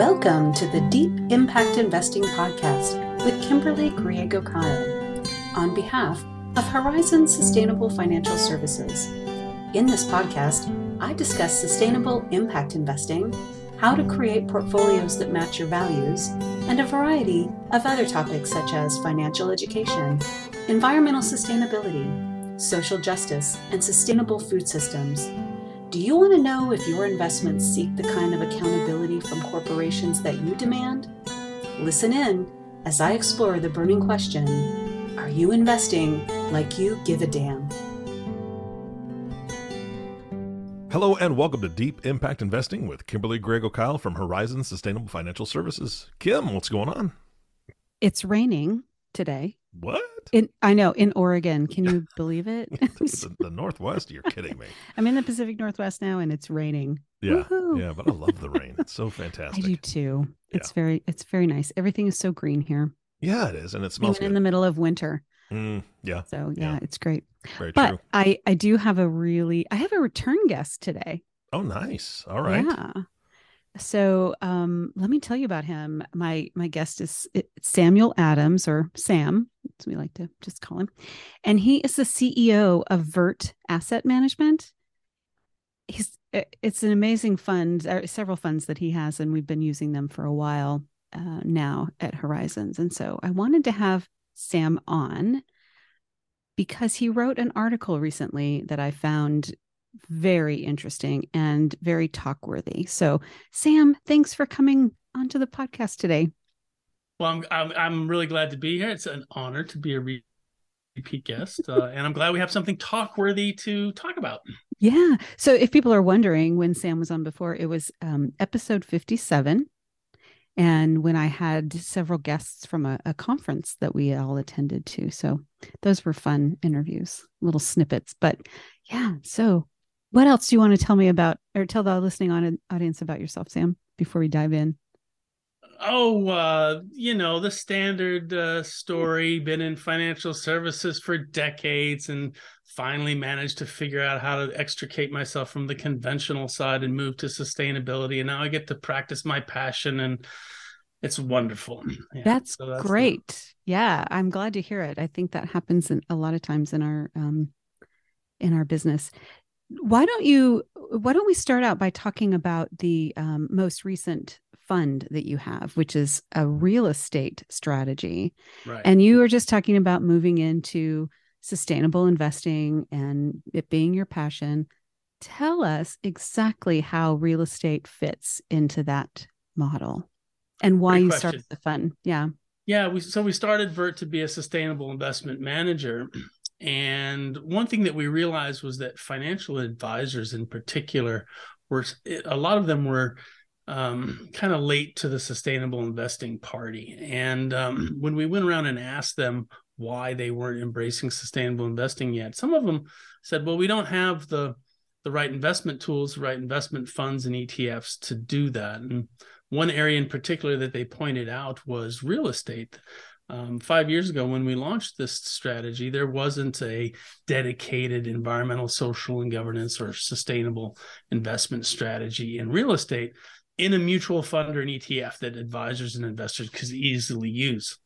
Welcome to the Deep Impact Investing Podcast with Kimberly Griego Kyle on behalf of Horizon Sustainable Financial Services. In this podcast, I discuss sustainable impact investing, how to create portfolios that match your values, and a variety of other topics such as financial education, environmental sustainability, social justice, and sustainable food systems. Do you want to know if your investments seek the kind of accountability from corporations that you demand? Listen in as I explore the burning question Are you investing like you give a damn? Hello and welcome to Deep Impact Investing with Kimberly Griego Kyle from Horizon Sustainable Financial Services. Kim, what's going on? It's raining today. What? In I know in Oregon. Can you believe it? the, the Northwest? You're kidding me. I'm in the Pacific Northwest now, and it's raining. Yeah, Woohoo. yeah, but I love the rain. It's so fantastic. I do too. It's very it's very nice. Everything is so green here, Yeah, it is, and it smells even in the middle of winter. Mm, yeah, So yeah, Yeah. it's great. very But true. I I do have a really I have a return guest today. Oh, nice. All right. Yeah. So um, let me tell you about him. My my guest is uh, Samuel Adams, or Sam, as we like to just call him, and he is the CEO of Vert Asset Management. He's uh, it's an amazing fund, uh, several funds that he has, and we've been using them for a while uh, now at Horizons. And so I wanted to have Sam on because he wrote an article recently that I found very interesting and very talk worthy. So, Sam, thanks for coming onto the podcast today. Well, I'm, I'm I'm really glad to be here. It's an honor to be a repeat guest, uh, and I'm glad we have something talk worthy to talk about. Yeah. So, if people are wondering when Sam was on before, it was um, episode 57. And when I had several guests from a, a conference that we all attended to. So, those were fun interviews, little snippets. But yeah. So, what else do you want to tell me about or tell the listening audience about yourself, Sam, before we dive in? Oh, uh, you know the standard uh, story. Been in financial services for decades, and finally managed to figure out how to extricate myself from the conventional side and move to sustainability. And now I get to practice my passion, and it's wonderful. Yeah, That's, so the- great. Yeah, I'm glad to hear it. I think that happens in, a lot of times in our um, in our business. Why don't you? Why don't we start out by talking about the um, most recent fund that you have, which is a real estate strategy, right. and you were just talking about moving into sustainable investing and it being your passion. Tell us exactly how real estate fits into that model and why Great you question. started the fund. Yeah. Yeah, we so we started Vert to be a sustainable investment manager. And one thing that we realized was that financial advisors in particular were a lot of them were um, kind of late to the sustainable investing party. And um, when we went around and asked them why they weren't embracing sustainable investing yet, some of them said, "Well, we don't have the the right investment tools, the right investment funds and ETFs to do that." And one area in particular that they pointed out was real estate. Um, five years ago, when we launched this strategy, there wasn't a dedicated environmental, social, and governance or sustainable investment strategy in real estate in a mutual fund or an ETF that advisors and investors could easily use.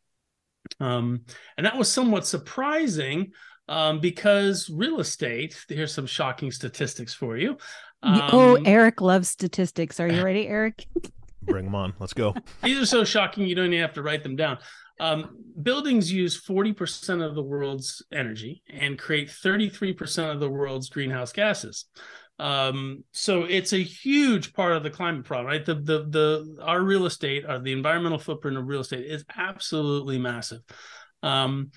Um, and that was somewhat surprising um, because real estate, here's some shocking statistics for you. oh, Um, Eric loves statistics. Are you ready, Eric? Bring them on. Let's go. these are so shocking you don't even have to write them down. Um, buildings use 40% of the world's energy and create 33% of the world's greenhouse gases. Um, so it's a huge part of the climate problem, right? The the the our real estate, or the environmental footprint of real estate is absolutely massive. Um,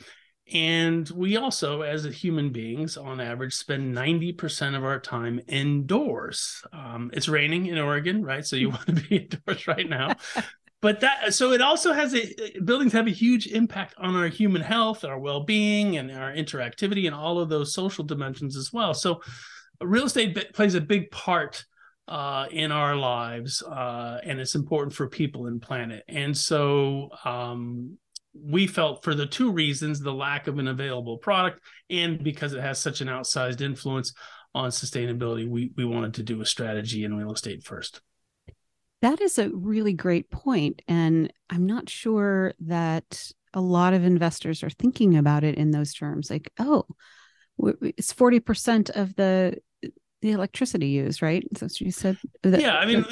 and we also, as human beings, on average, spend 90% of our time indoors. Um, it's raining in Oregon, right? So you want to be indoors right now. But that, so it also has a, buildings have a huge impact on our human health, our well being, and our interactivity, and all of those social dimensions as well. So real estate plays a big part uh, in our lives, uh, and it's important for people and planet. And so um, we felt for the two reasons the lack of an available product and because it has such an outsized influence on sustainability we we wanted to do a strategy in real estate first That is a really great point, and I'm not sure that a lot of investors are thinking about it in those terms. Like, oh, it's forty percent of the the electricity used, right? So you said. That, yeah, I mean,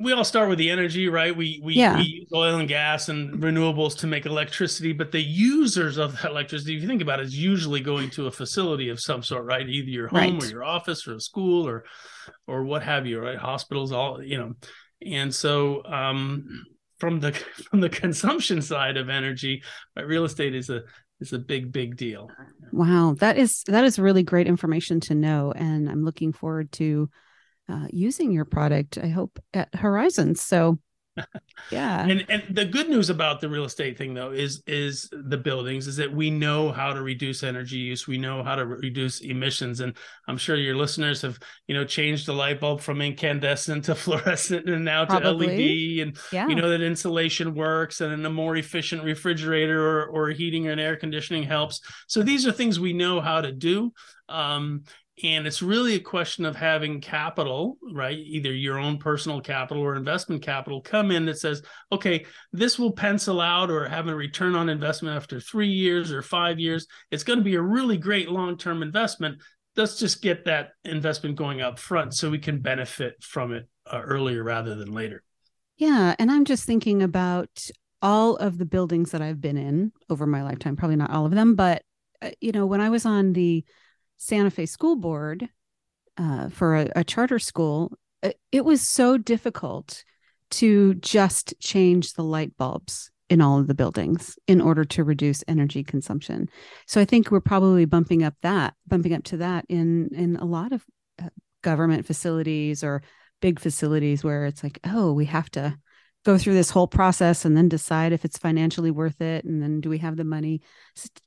we all start with the energy, right? We we, yeah. we use oil and gas and renewables to make electricity, but the users of that electricity, if you think about it, is usually going to a facility of some sort, right? Either your home right. or your office or a school or or what have you, right? Hospitals, all you know, and so um, from the from the consumption side of energy, real estate is a is a big big deal. Wow. That is that is really great information to know and i'm looking forward to uh, using your product i hope at horizons. So yeah. And and the good news about the real estate thing though is is the buildings is that we know how to reduce energy use. We know how to reduce emissions. And i'm sure your listeners have you know changed the light bulb from incandescent to fluorescent and now Probably. to led and yeah. you know that insulation works and a more efficient refrigerator or, or heating and air conditioning helps. So these are things we know how to do. Um, and it's really a question of having capital right? Either your own personal capital or investment capital come in that says okay this will pencil out or have a return on investment after three years or five years. It's going to be a really great long-term investment. Let's just get that investment going up front so we can benefit from it uh, earlier rather than later. Yeah and i'm just thinking about all of the buildings that i've been in over my lifetime probably not all of them but uh, you know when i was on the Santa Fe School Board uh, for a, a charter school, uh, it was so difficult to just change the light bulbs in all of the buildings in order to reduce energy consumption. So I think we're probably bumping up that, bumping up to that in in a lot of uh, government facilities or big facilities where it's like, oh, we have to go through this whole process and then decide if it's financially worth it and then do we have the money.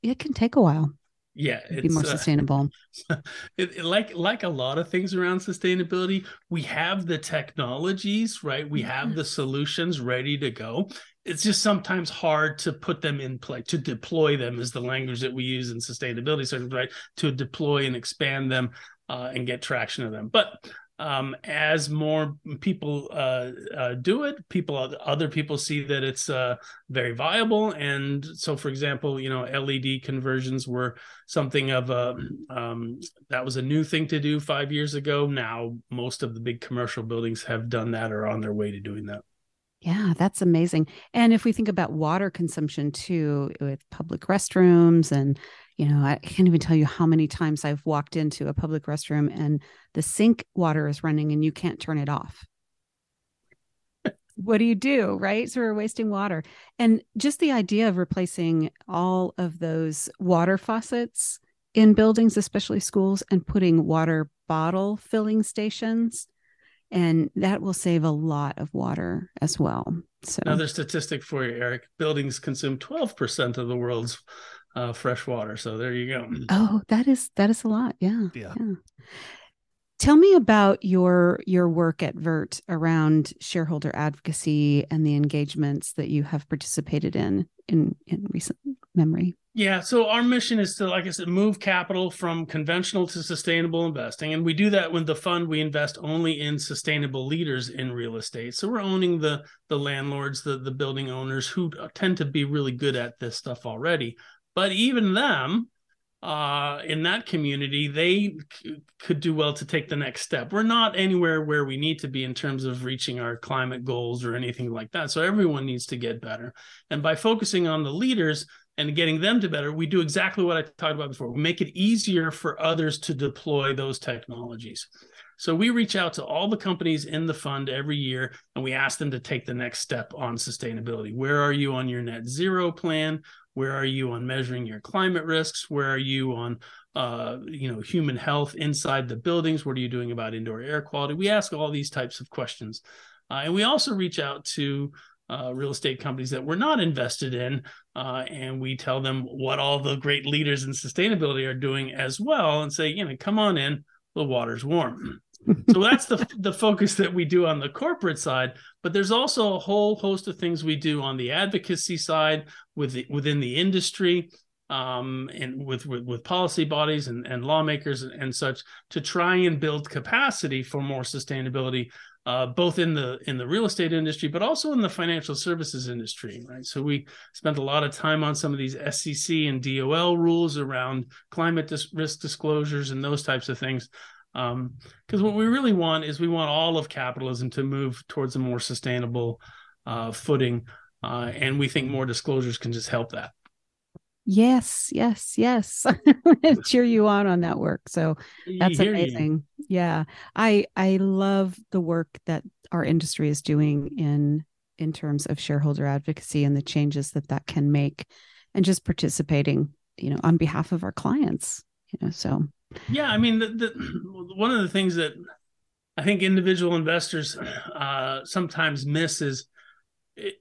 It can take a while yeah be more uh, sustainable. uh, it, it, like like a lot of things around sustainability we have the technologies right? We have the solutions ready to go. It's just sometimes hard to put them in play to deploy them is the language that we use in sustainability so right? To deploy and expand them uh, and get traction of them. But um, as more people uh, uh, do it, people other people see that it's uh, very viable. And so, for example, you know, LED conversions were something of a um, that was a new thing to do five years ago. Now, most of the big commercial buildings have done that or on their way to doing that. Yeah, that's amazing. And if we think about water consumption too, with public restrooms and you know, I can't even tell you how many times I've walked into a public restroom and the sink water is running and you can't turn it off. what do you do? Right. So we're wasting water. And just the idea of replacing all of those water faucets in buildings, especially schools, and putting water bottle filling stations. And that will save a lot of water as well. So another statistic for you, Eric. Buildings consume 12% of the world's uh, fresh water. So there you go. Oh, that is that is a lot. Yeah. Yeah. yeah. Tell me about your your work at Vert around shareholder advocacy and the engagements that you have participated in in in recent memory. Yeah, so our mission is to, like I said, move capital from conventional to sustainable investing, and we do that with the fund. We invest only in sustainable leaders in real estate. So we're owning the the landlords, the the building owners who tend to be really good at this stuff already. But even them, uh, in that community, they c- could do well to take the next step. We're not anywhere where we need to be in terms of reaching our climate goals or anything like that. So everyone needs to get better. And by focusing on the leaders and getting them to better, we do exactly what I talked about before. We make it easier for others to deploy those technologies. So we reach out to all the companies in the fund every year and we ask them to take the next step on sustainability. Where are you on your net zero plan? Where are you on measuring your climate risks? Where are you on uh, you know human health inside the buildings? What are you doing about indoor air quality? We ask all these types of questions, uh, and we also reach out to uh, real estate companies that we're not invested in, uh, and we tell them what all the great leaders in sustainability are doing as well, and say, you know, come on in, the water's warm so that's the the focus that we do on the corporate side but there's also a whole host of things we do on the advocacy side with the, within the industry um, and with, with, with policy bodies and, and lawmakers and, and, such to try and build capacity for more sustainability uh, both in the in the real estate industry, but also in the financial services industry, right? So we spent a lot of time on some of these SEC and DOL rules around climate dis- risk disclosures and those types of things. Because um, what we really want is we want all of capitalism to move towards a more sustainable uh, footing, uh, and we think more disclosures can just help that. Yes, yes, yes. Cheer you on on that work. So that's amazing. You. Yeah. I I love the work that our industry is doing in in terms of shareholder advocacy and the changes that that can make and just participating, you know, on behalf of our clients, you know. So Yeah, I mean the, the one of the things that I think individual investors uh sometimes miss is it,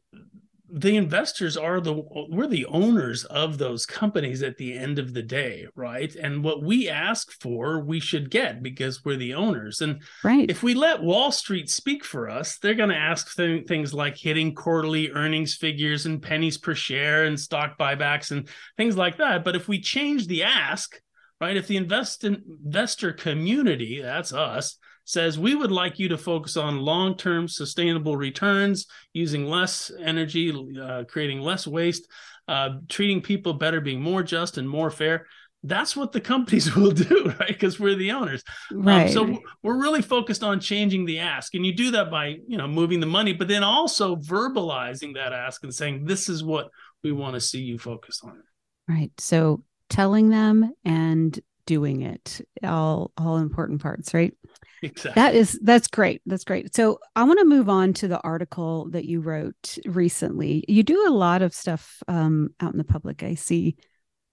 the investors are the we're the owners of those companies at the end of the day right? And what we ask for we should get because we're the owners. And right. if we let wall street speak for us they're going to ask th- things like hitting quarterly earnings figures and pennies per share and stock buybacks and things like that. But if we change the ask right? If the invest investor community that's us says we would like you to focus on long-term sustainable returns using less energy uh, creating less waste uh, treating people better being more just and more fair that's what the companies will do right? Because we're the owners. Right um, so we're really focused on changing the ask and you do that by you know moving the money but then also verbalizing that ask and saying this is what we want to see you focus on. Right. So telling them and doing it all all important parts right? Exactly. that is that's great. That's great. So i want to move on to the article that you wrote recently. You do a lot of stuff um, out in the public i see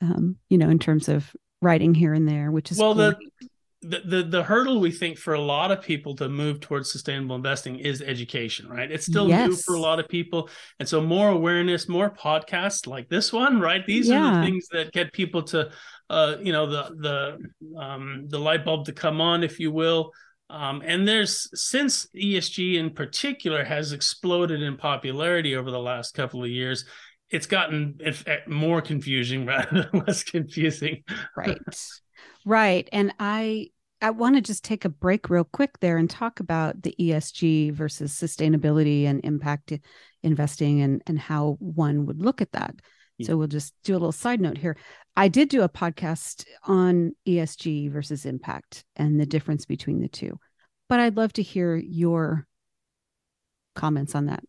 um, you know in terms of writing here and there which is well the, the the the hurdle we think for a lot of people to move towards sustainable investing is education right it's still yes. new for a lot of people and so more awareness more podcasts like this one right these yeah. are the things that get people to uh, you know the the um, the light bulb to come on, if you will. Um, and there's since ESG in particular has exploded in popularity over the last couple of years, it's gotten more confusing rather than less confusing. Right, right. And I I want to just take a break real quick there and talk about the ESG versus sustainability and impact investing and and how one would look at that. So we'll just do a little side note here. I did do a podcast on ESG versus impact and the difference between the two. But I'd love to hear your comments on that.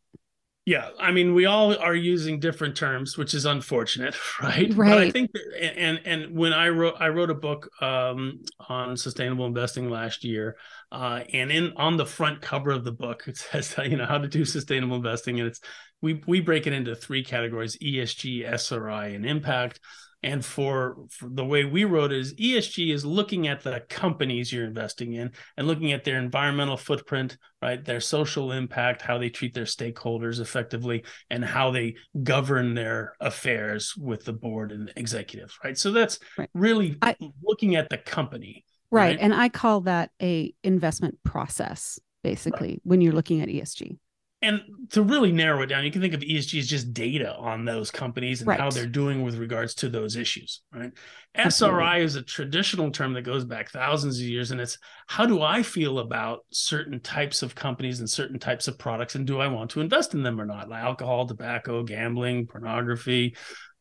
Yeah, I mean, we all are using different terms, which is unfortunate, right? Right. But I think, that, and and when I wrote, I wrote a book um, on sustainable investing last year, uh, and in on the front cover of the book, it says, you know, how to do sustainable investing, and it's we we break it into three categories: ESG, SRI, and impact. And for, for, the way we wrote it is ESG is looking at the companies you're investing in and looking at their environmental footprint, right? Their social impact, how they treat their stakeholders effectively, and how they govern their affairs with the board and executives, right? So that's right. really I, looking at the company. Right. right. And I call that a investment process, basically, right. when you're looking at ESG and to really narrow it down, you can think of ESG as just data on those companies and right. how they're doing with regards to those issues, right? Absolutely. SRI is a traditional term that goes back thousands of years, and it's how do I feel about certain types of companies and certain types of products, and do I want to invest in them or not? Like alcohol, tobacco, gambling, pornography,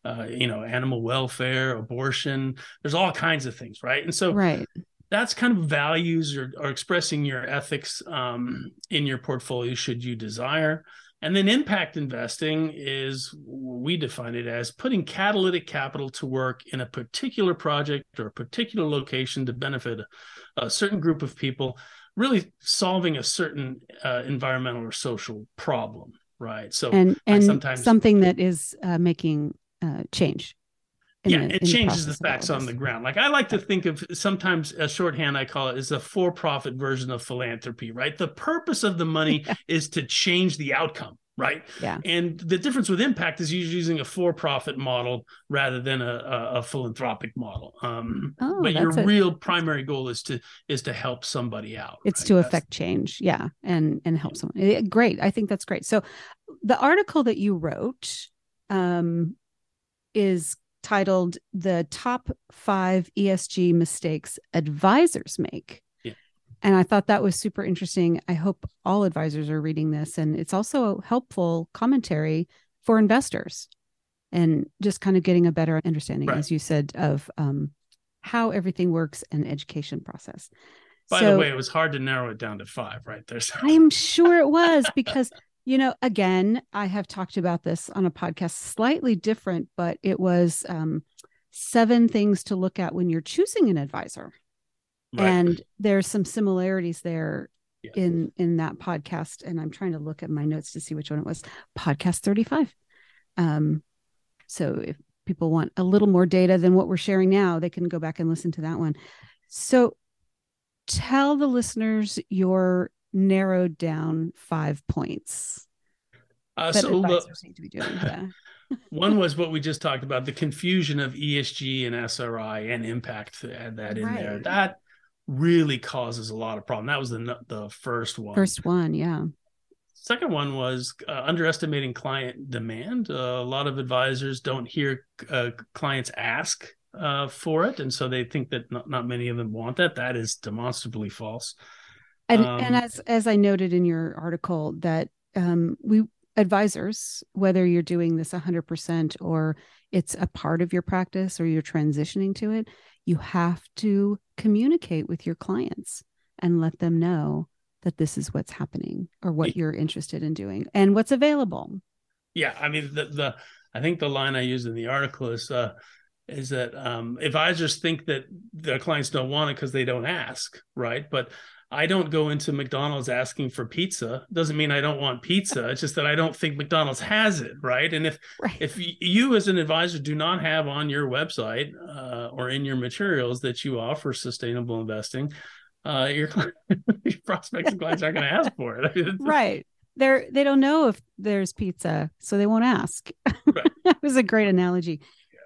uh, you know, animal welfare, abortion. There's all kinds of things, right? And so, right that's kind of values or, or expressing your ethics um, in your portfolio should you desire. And then impact investing is we define it as putting catalytic capital to work in a particular project or a particular location to benefit a, certain group of people really solving a certain uh, environmental or social problem right? So and and sometimes something that is uh, making uh, change yeah, the, it changes the, the facts on the ground. Like I like to think of sometimes a shorthand I call it is a for-profit version of philanthropy, right? The purpose of the money yeah. is to change the outcome, right? Yeah. And the difference with impact is you're using a for-profit model rather than a, a, a philanthropic model. Um, oh, but your a, real primary goal is to is to help somebody out. It's right? to that's, affect change, yeah, and and help someone. Eh, great, I think that's great. So, the article that you wrote um, is titled The Top Five ESG Mistakes Advisors Make. Yeah. And I thought that was super interesting. I hope all advisors are reading this. And it's also helpful commentary for investors and just kind of getting a better understanding, right. as you said, of um, how everything works and education process. By so, the way, it was hard to narrow it down to five, right? There's I'm sure it was because you know, again, I have talked about this on a podcast slightly different, but it was um, seven things to look at when you're choosing an advisor. Right. And there's some similarities there yeah. in in that podcast and I'm trying to look at my notes to see which one it was. Podcast 35. Um so if people want a little more data than what we're sharing now, they can go back and listen to that one. So tell the listeners your narrowed down five points. Uh, so the, need to be doing. Yeah. one was what we just talked about the confusion of ESG and SRI and impact add that in right. there. That really causes a lot of problem. That was the the first one. First one, yeah. Second one was uh, underestimating client demand. Uh, a lot of advisors don't hear uh, clients ask uh, for it, and so they think that not, not many of them want that. That is demonstrably false. And um, and as as I noted in your article, that um, we advisors, whether you're doing this 100% or it's a part of your practice or you're transitioning to it, you have to communicate with your clients and let them know that this is what's happening or what you're interested in doing and what's available. Yeah, I mean the the I think the line I used in the article is uh is that um advisors think that their clients don't want it because they don't ask, right? But I don't go into McDonald's asking for pizza. Doesn't mean I don't want pizza. It's just that I don't think McDonald's has it, right? And if right. if you as an advisor do not have on your website uh, or in your materials that you offer sustainable investing, uh, your, your prospects and clients aren't going to ask for it. right. They're they don't know if there's pizza, so they won't ask. Right. that was a great analogy.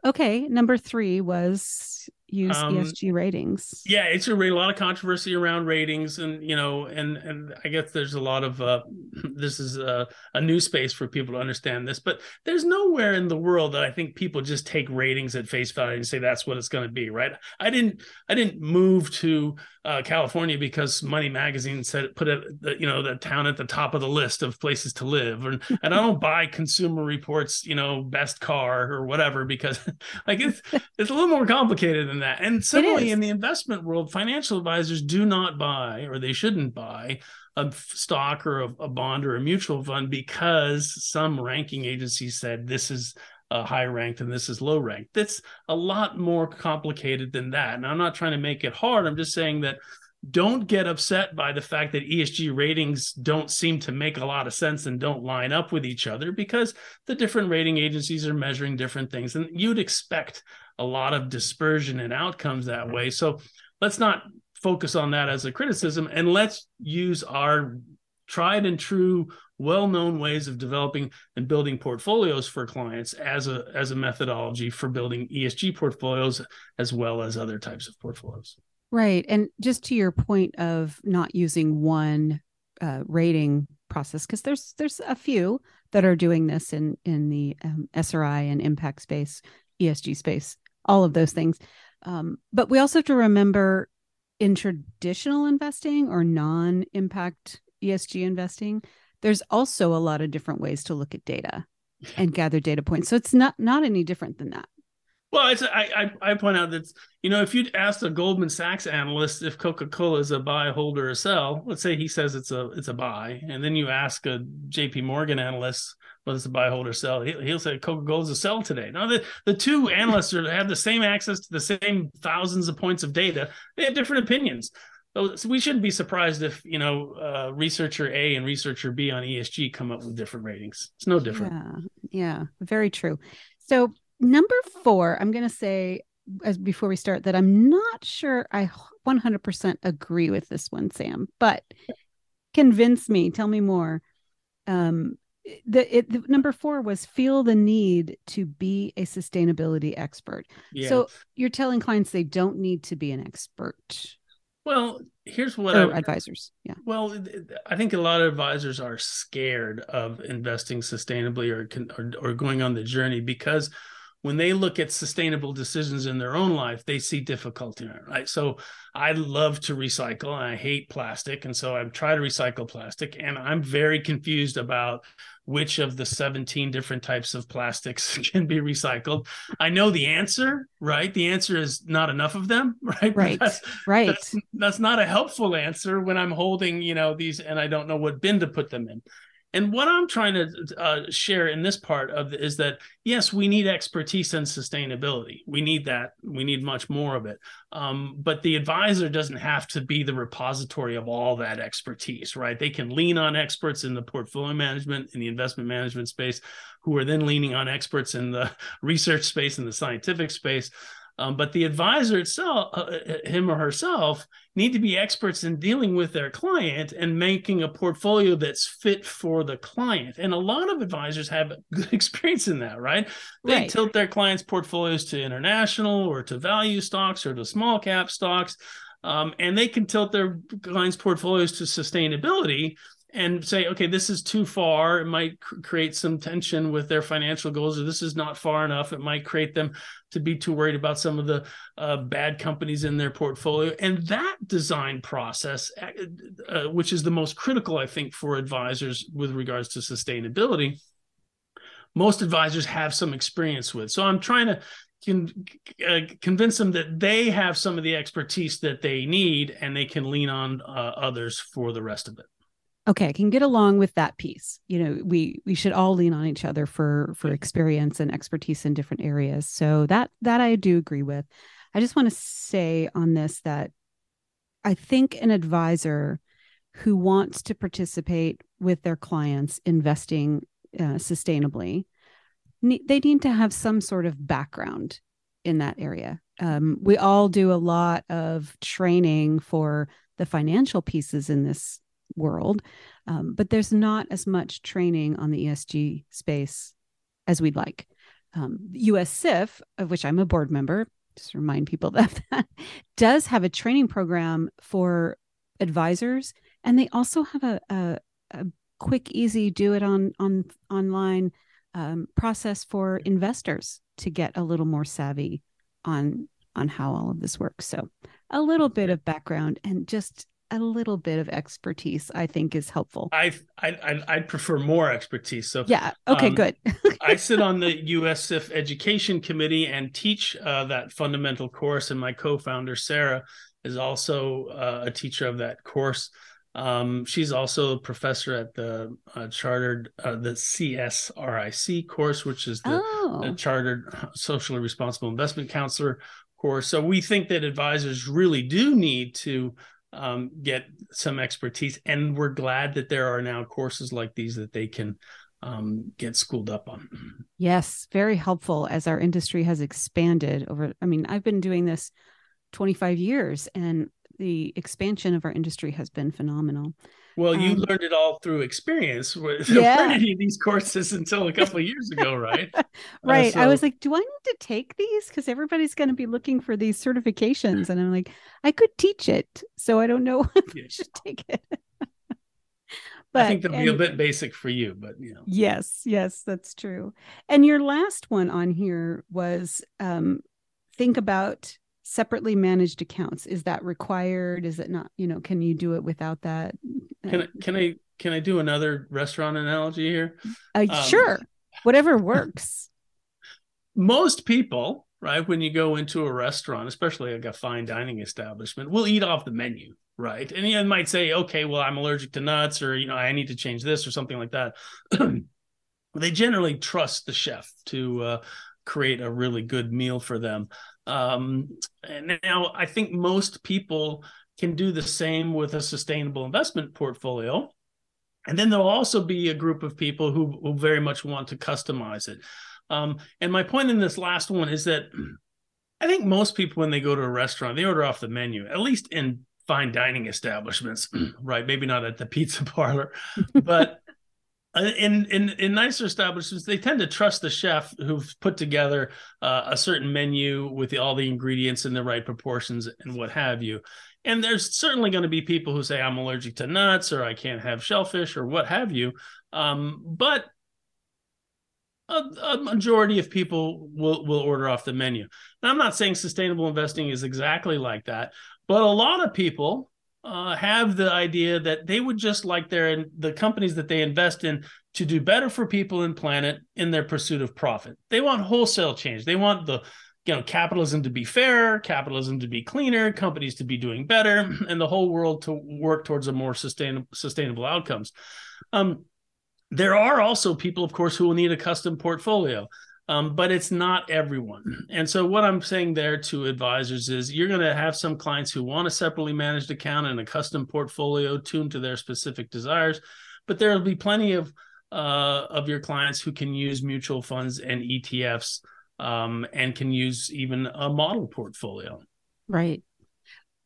Okay, number three was use um, ESG ratings. Yeah, it's a, a lot of controversy around ratings, and you know, and and I guess there's a lot of uh, this is a, a new space for people to understand this, but there's nowhere in the world that I think people just take ratings at face value and say that's what it's going to be, right? I didn't I didn't move to uh, California because Money Magazine said put it you know the town at the top of the list of places to live, and and I don't buy Consumer Reports you know best car or whatever because like it's it's a little more complicated than that. And similarly, in the investment world, financial advisors do not buy or they shouldn't buy a stock or a, a bond or a mutual fund because some ranking agency said this is a high ranked and this is low ranked. That's a lot more complicated than that. And I'm not trying to make it hard. I'm just saying that don't get upset by the fact that ESG ratings don't seem to make a lot of sense and don't line up with each other because the different rating agencies are measuring different things. And you'd expect a lot of dispersion in outcomes that way. So let's not focus on that as a criticism and let's use our tried and true well-known ways of developing and building portfolios for clients as a as a methodology for building ESG portfolios as well as other types of portfolios. Right. And just to your point of not using one uh, rating process because there's there's a few that are doing this in in the um, SRI and impact space, ESG space all of those things. Um, but we also have to remember in traditional investing or non impact ESG investing, there's also a lot of different ways to look at data and gather data points. So it's not not any different than that. Well, it's, I, I, I point out that you know if you'd asked a Goldman Sachs analyst if Coca Cola is a buy, hold, or a sell, let's say he says it's a it's a buy, and then you ask a J.P. Morgan analyst whether it's a buy, hold, or sell, he, will say Coca Cola is a sell today. Now the the two analysts are, have the same access to the same thousands of points of data. They have different opinions. So, we shouldn't be surprised if you know uh, researcher A and researcher B on ESG come up with different ratings. It's no different. Yeah, yeah, very true. So number four, I'm going to say as before we start that I'm not sure I 100% agree with this one, Sam, but convince me. Tell me more. Um, the, it, the number four was feel the need to be a sustainability expert. Yeah. So you're telling clients they don't need to be an expert. Well, here's what or I, advisors. Yeah. Well, I think a lot of advisors are scared of investing sustainably or or, or going on the journey because when they look at sustainable decisions in their own life, they see difficulty in it, right? So I love to recycle and I hate plastic. And so I try to recycle plastic. And I'm very confused about which of the 17 different types of plastics can be recycled. I know the answer, right? The answer is not enough of them, right? Right. That's, right. That's, that's not a helpful answer when I'm holding, you know, these and I don't know what bin to put them in. And what I'm trying to uh, share in this part of is that yes, we need expertise and sustainability. We need that. We need much more of it. Um, but the advisor doesn't have to be the repository of all that expertise, right? They can lean on experts in the portfolio management in the investment management space, who are then leaning on experts in the research space and the scientific space. Um, but the advisor itself, uh, uh, him or herself, need to be experts in dealing with their client and making a portfolio that's fit for the client. And a lot of advisors have good experience in that, right? They right. tilt their clients' portfolios to international or to value stocks or to small cap stocks. Um, and they can tilt their clients' portfolios to sustainability and say, okay, this is too far. It might cr- create some tension with their financial goals, or this is not far enough. It might create them to be too worried about some of the uh, bad companies in their portfolio. And that design process, uh, uh which is the most critical, I think, for advisors with regards to sustainability, most advisors have some experience with. So I'm trying to can uh, convince them that they have some of the expertise that they need and they can lean on uh, others for the rest of it okay i can get along with that piece. You know we we should all lean on each other for for experience and expertise in different areas. So that that i do agree with. I just want to say on this that i think an advisor who wants to participate with their clients investing uh, sustainably they need to have some sort of background in that area. Um, we all do a lot of training for the financial pieces in this world. Um, but there's not as much training on the ESG space as we'd like. Um, of which I'm a board member, just remind people that that does have a training program for advisors, and they also have a, a, a quick, easy, do it on on online um, process for investors to get a little more savvy on on how all of this works. So a little bit of background and just a little bit of expertise i think is helpful. I i i'd prefer more expertise. So yeah. Okay um, good. I sit on the US SIF education committee and teach uh, that fundamental course and my co-founder sarah is also uh, a teacher of that course. Um, she's also a professor at the uh, chartered uh, the csric course which is the, oh. the chartered socially responsible investment counselor course. So we think that advisors really do need to um, get some expertise. And we're glad that there are now courses like these that they can um, get schooled up on. Yes, very helpful as our industry has expanded over. I mean, I've been doing this 25 years and the expansion of our industry has been phenomenal. Well, you um, learned it all through experience. There yeah. weren't any of these courses until a couple of years ago, right? right. Uh, so... I was like, do I need to take these? Because everybody's going to be looking for these certifications. And I'm like, I could teach it. So I don't know if yeah. I should take it. but, I think that'll be a bit basic for you, but you know. Yes, yes, that's true. And your last one on here was um, think about separately managed accounts is that required? Is it not you know can you do it without that? Can I, can I can I do another restaurant analogy here? Uh, um, sure. Whatever works. Most people right when you go into a restaurant especially like a fine dining establishment will eat off the menu right? And you might say okay well i'm allergic to nuts or you know i need to change this or something like that. They generally trust the chef to uh, create a really good meal for them um, and now I think most people can do the same with a sustainable investment portfolio. And then there'll also be a group of people who, very much want to customize it. Um, and my point in this last one is that I think most people, when they go to a restaurant, they order off the menu, at least in fine dining establishments, right? Maybe not at the pizza parlor, but in in in nicer establishments they tend to trust the chef who's put together uh, a certain menu with the, all the ingredients in the right proportions and what have you and there's certainly going to be people who say i'm allergic to nuts or i can't have shellfish or what have you um, but a, a, majority of people will will order off the menu. I'm not saying sustainable investing is exactly like that, but a lot of people uh, have the idea that they would just like their the companies that they invest in to do better for people and planet in their pursuit of profit. They want wholesale change. They want the you know capitalism to be fairer, capitalism to be cleaner, companies to be doing better, and the whole world to work towards a more sustainable sustainable outcomes. Um, there are also people, of course, who will need a custom portfolio. Um, but it's not everyone. And so, what I'm saying there to advisors is you're going to have some clients who want a separately managed account and a custom portfolio tuned to their specific desires, but there will be plenty of uh, of your clients who can use mutual funds and ETFs um, and can use even a model portfolio. Right.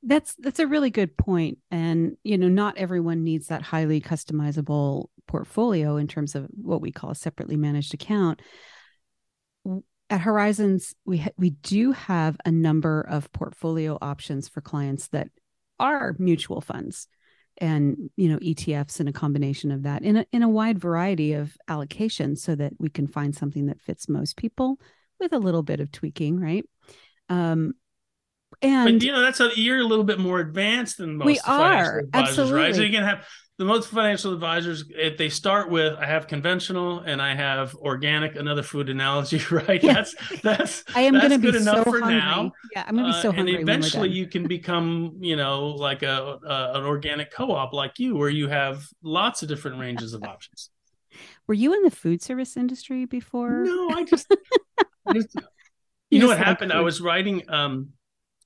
That's that's a really good point, and you know, not everyone needs that highly customizable portfolio in terms of what we call a separately managed account. At Horizons, we ha- we do have a number of portfolio options for clients that are mutual funds and you know ETFs and a combination of that in a in a wide variety of allocations so that we can find something that fits most people with a little bit of tweaking, right? Um, and but you know that's a you're a little bit more advanced than most we are absolutely right. So you can have the most financial advisors if they start with i have conventional and i have organic another food analogy right Yeah. that's that's I am that's going to be good so enough for hungry. now Yeah, I'm going to be so Uh, hungry. and eventually you can become you know like a, a an organic co-op like you where you have lots of different ranges of options Were you in the food service industry before? no i just, I just- You you know just what happened i was writing um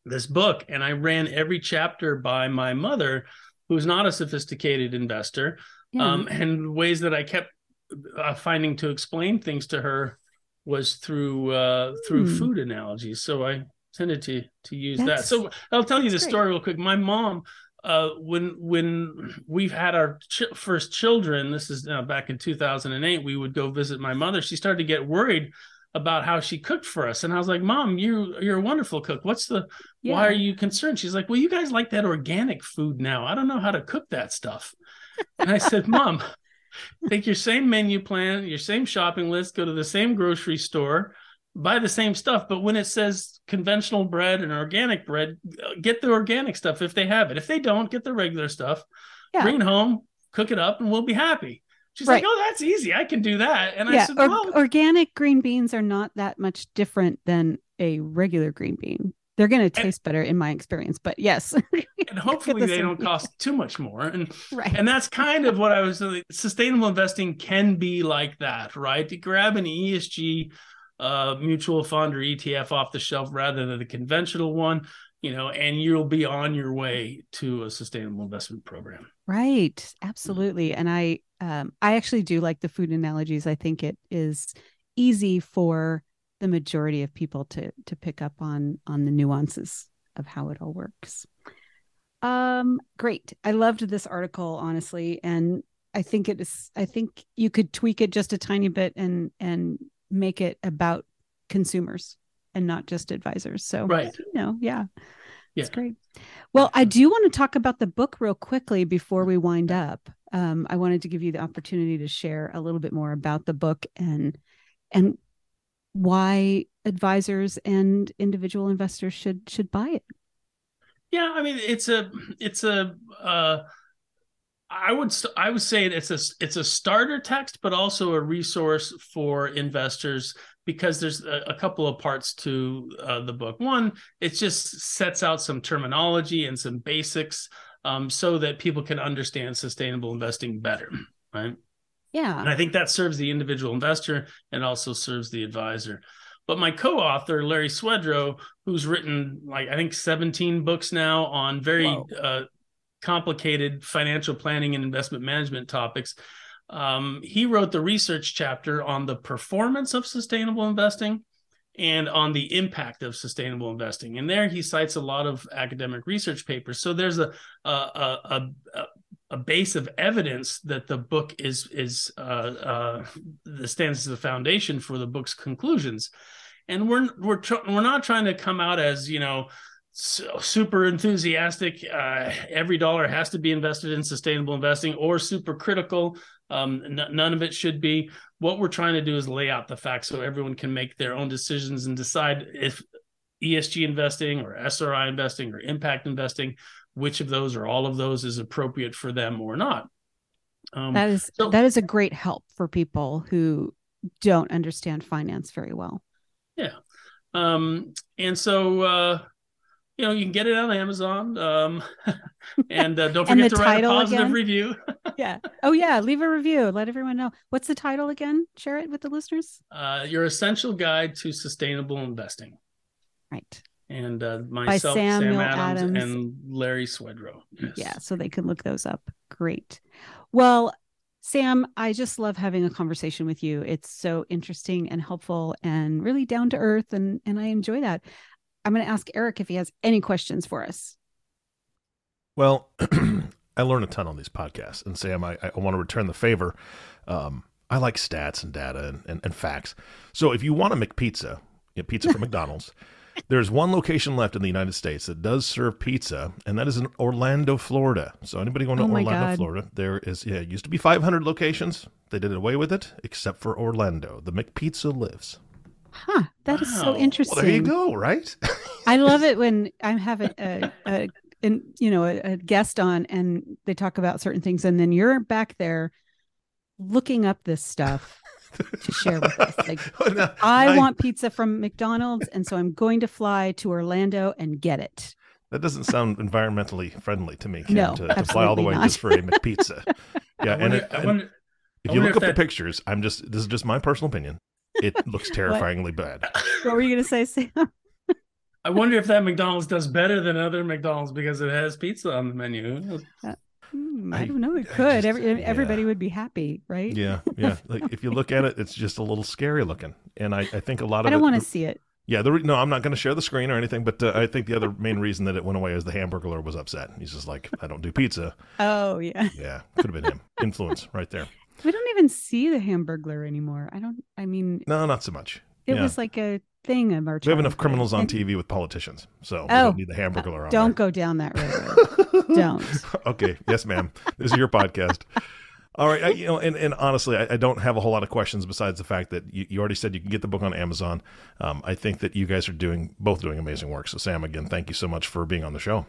this book and i ran every chapter by my mother who's not a sophisticated investor Yeah. um, and ways that I kept uh, finding to explain things to her was through uh, through Hmm. food analogies. So I tended to to use that. So I'll tell you that's the story real quick. My mom, uh, when when we've had our ch- first children, this is uh, back in 2008, we would go visit my mother. She started to get worried about how she cooked for us, and I was like, "Mom, you you're a wonderful cook. What's the yeah. why are you concerned? She's like, Well, you guys like that organic food now. I don't know how to cook that stuff. And I said, Mom, take your same menu plan, your same shopping list, go to the same grocery store, buy the same stuff. But when it says conventional bread and organic bread, get the organic stuff if they have it. If they don't, get the regular stuff, Yeah. bring it home, cook it up, and we'll be happy. She's Right. like, Oh, that's easy. I can do that. And I yeah, said, or- Well, organic green beans are not that much different than a regular green bean. They're going to taste better in my experience, but yes, and hopefully the they don't cost too much more. And right. and that's kind of what I was sustainable investing can be like that, right? To grab an ESG uh, mutual fund or ETF off the shelf rather than the conventional one, you know, and you'll be on your way to a sustainable investment program. Right. Absolutely. And I um I actually do like the food analogies. I think it is easy for the majority of people to to pick up on on the nuances of how it all works. Um great. I loved this article honestly and I think it is I think you could tweak it just a tiny bit and and make it about consumers and not just advisors. So Right. you know, yeah. That's Yeah. great. Well, I do want to talk about the book real quickly before we wind up. Um, I wanted to give you the opportunity to share a little bit more about the book and and why advisors and individual investors should should buy it. Yeah, I mean it's a it's a uh I would I would say it's a it's a starter text, but also a resource for investors because there's a, a couple of parts to uh, the book. One, it just sets out some terminology and some basics um, so that people can understand sustainable investing better, right? Yeah. And I think that serves the individual investor and also serves the advisor. But my co-author, Larry Swedroe, who's written like I think 17 books now on very uh, complicated financial planning and investment management topics, um, he wrote the research chapter on the performance of sustainable investing and on the impact of sustainable investing. And there he cites a lot of academic research papers. So there's a a, a, a, a base of evidence that the book is is uh, uh, the stands as the foundation for the book's conclusions. And we're we're tr- we're not trying to come out as you know so super enthusiastic. Uh, every dollar has to be invested in sustainable investing, or super critical. Um, n- none of it should be. What we're trying to do is lay out the facts so everyone can make their own decisions and decide if ESG investing or SRI investing or impact investing, which of those or all of those is appropriate for them or not. Um, that is so, that is a great help for people who don't understand finance very well. Yeah, um, and so uh, you know, you can get it on Amazon. Um, and uh, don't forget to write a positive again? review. yeah. Oh, yeah. Leave a review. Let everyone know. What's the title again? Share it with the listeners. Uh, Your Essential Guide to Sustainable Investing. Right. And uh, myself, Sam Adams, Adams, and Larry Swedroe. Yes. Yeah. So they can look those up. Great. Well, Sam, I just love having a conversation with you. It's so interesting and helpful and really down to earth and and I enjoy that. I'm going to ask Eric if he has any questions for us. Well, I learn a ton on these podcasts, and Sam, I, I want to return the favor. Um, I like stats and data and, and, and, facts. So if you want to make pizza, get pizza from McDonald's. There's one location left in the United States that does serve pizza, and that is in Orlando, Florida. So anybody going to oh Orlando, God. Florida, there is yeah, it used to be 500 locations. They did away with it, except for Orlando. The McPizza lives. Huh. That wow. is so interesting. Well, there you go. Right. I love it when I'm having a, a, a you know a, a, guest on and they talk about certain things, and then you're back there looking up this stuff to share with us. Like, oh, no, I, I want pizza from McDonald's, and so I'm going to fly to Orlando and get it. That doesn't sound environmentally friendly to me. Kim, no, to, to fly all the way not. just for a McPizza. Yeah, wonder, and, it, and wonder, if you look up that... the pictures, I'm just this is just my personal opinion it looks terrifyingly bad. What were you going to say, Sam? I wonder if that McDonald's does better than other McDonald's because it has pizza on the menu. Uh, hmm, I don't know. It could. Just, Every, everybody would be happy, right? Yeah, yeah. Like if you look at it, it's just a little scary looking, and I, I think a lot of. I don't want to see it. Yeah, the, no, I'm not going to share the screen or anything, but uh, I think the other main reason that it went away is the Hamburglar was upset. He's just like, I don't do pizza. Oh yeah. Yeah, could have been him. Influence right there. We don't even see the Hamburglar anymore. I don't. I mean, no, not so much. It yeah. was like a thing of our. We have enough criminals on TV with politicians, so we oh, don't need the Hamburglar on. Don't there. go down that road. don't. okay. Yes, ma'am. This is your podcast. All right, I, you know, and, and honestly, I, I, don't have a whole lot of questions besides the fact that you, you already said you can get the book on Amazon. Um, I think that you guys are doing both doing amazing work. So, Sam, again, thank you so much for being on the show.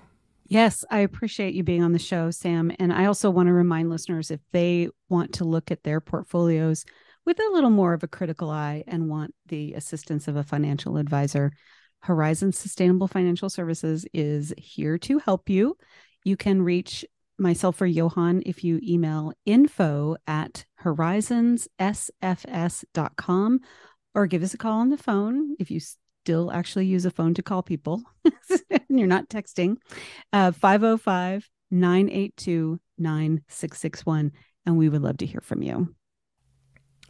Yes, I appreciate you being on the show, Sam. And I also want to remind listeners if they want to look at their portfolios with a little more of a critical eye and want the assistance of a financial advisor, Horizon Sustainable Financial Services is here to help you. You can reach myself or Johan if you email info at horizonssfs.com or give us a call on the phone if you still actually use a phone to call people and you're not texting, uh, 505 982 9661. And we would love to hear from you.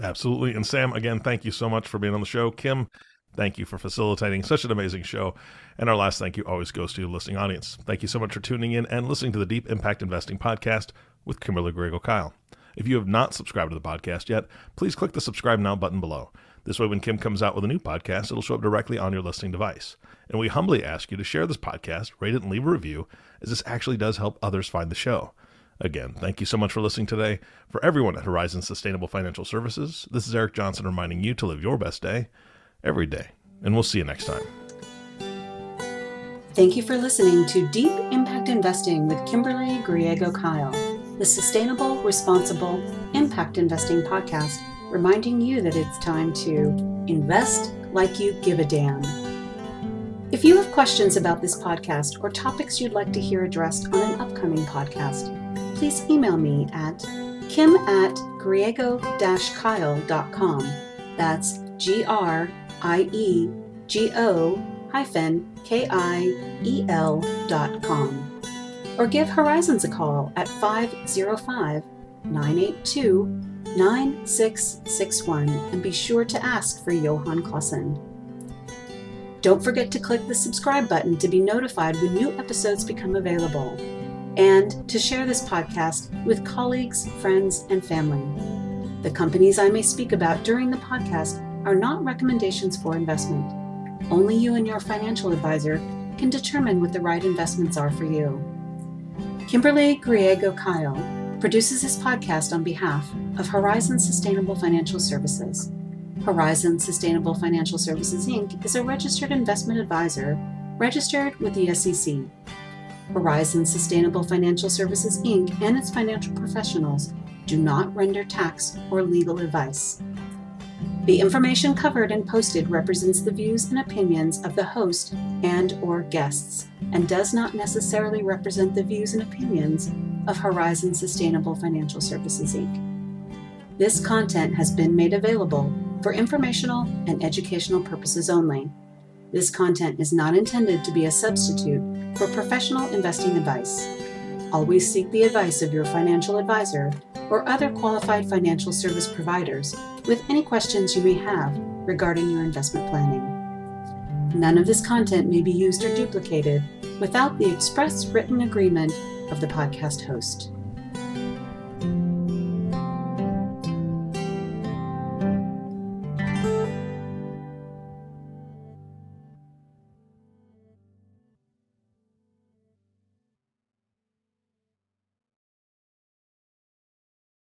Absolutely. And Sam, again, thank you so much for being on the show. Kim, thank you for facilitating such an amazing show. And our last thank you always goes to the listening audience. Thank you so much for tuning in and listening to the Deep Impact Investing Podcast with Kimberly Griego Kiel. If you have not subscribed to the podcast yet, please click the subscribe now button below. This way, when Kim comes out with a new podcast, it'll show up directly on your listening device. And we humbly ask you to share this podcast, rate it, and leave a review, as this actually does help others find the show. Again, thank you so much for listening today. For everyone at Horizon Sustainable Financial Services, this is Eric Johnson reminding you to live your best day every day. And we'll see you next time. Thank you for listening to Deep Impact Investing with Kimberly Griego Kiel, the sustainable, responsible impact investing podcast reminding you that it's time to invest like you give a damn. If you have questions about this podcast or topics you'd like to hear addressed on an upcoming podcast, please email me at kim at griego-kiel.com. That's G R I E G O hyphen K I E L dot com. Or give Horizons a call at 505 982 9661 and be sure to ask for Johan Clausen. Don't forget to click the subscribe button to be notified when new episodes become available and to share this podcast with colleagues, friends, and family. The companies I may speak about during the podcast are not recommendations for investment. Only you and your financial advisor can determine what the right investments are for you. Kimberly Griego Kiel produces this podcast on behalf of Horizon Sustainable Financial Services. Horizon Sustainable Financial Services Inc. is a registered investment advisor registered with the SEC. Horizon Sustainable Financial Services Inc. and its financial professionals do not render tax or legal advice. The information covered and posted represents the views and opinions of the host and or guests and does not necessarily represent the views and opinions of Horizon Sustainable Financial Services Inc. This content has been made available for informational and educational purposes only. This content is not intended to be a substitute for professional investing advice. Always seek the advice of your financial advisor or other qualified financial service providers with any questions you may have regarding your investment planning. None of this content may be used or duplicated without the express written agreement of the podcast host.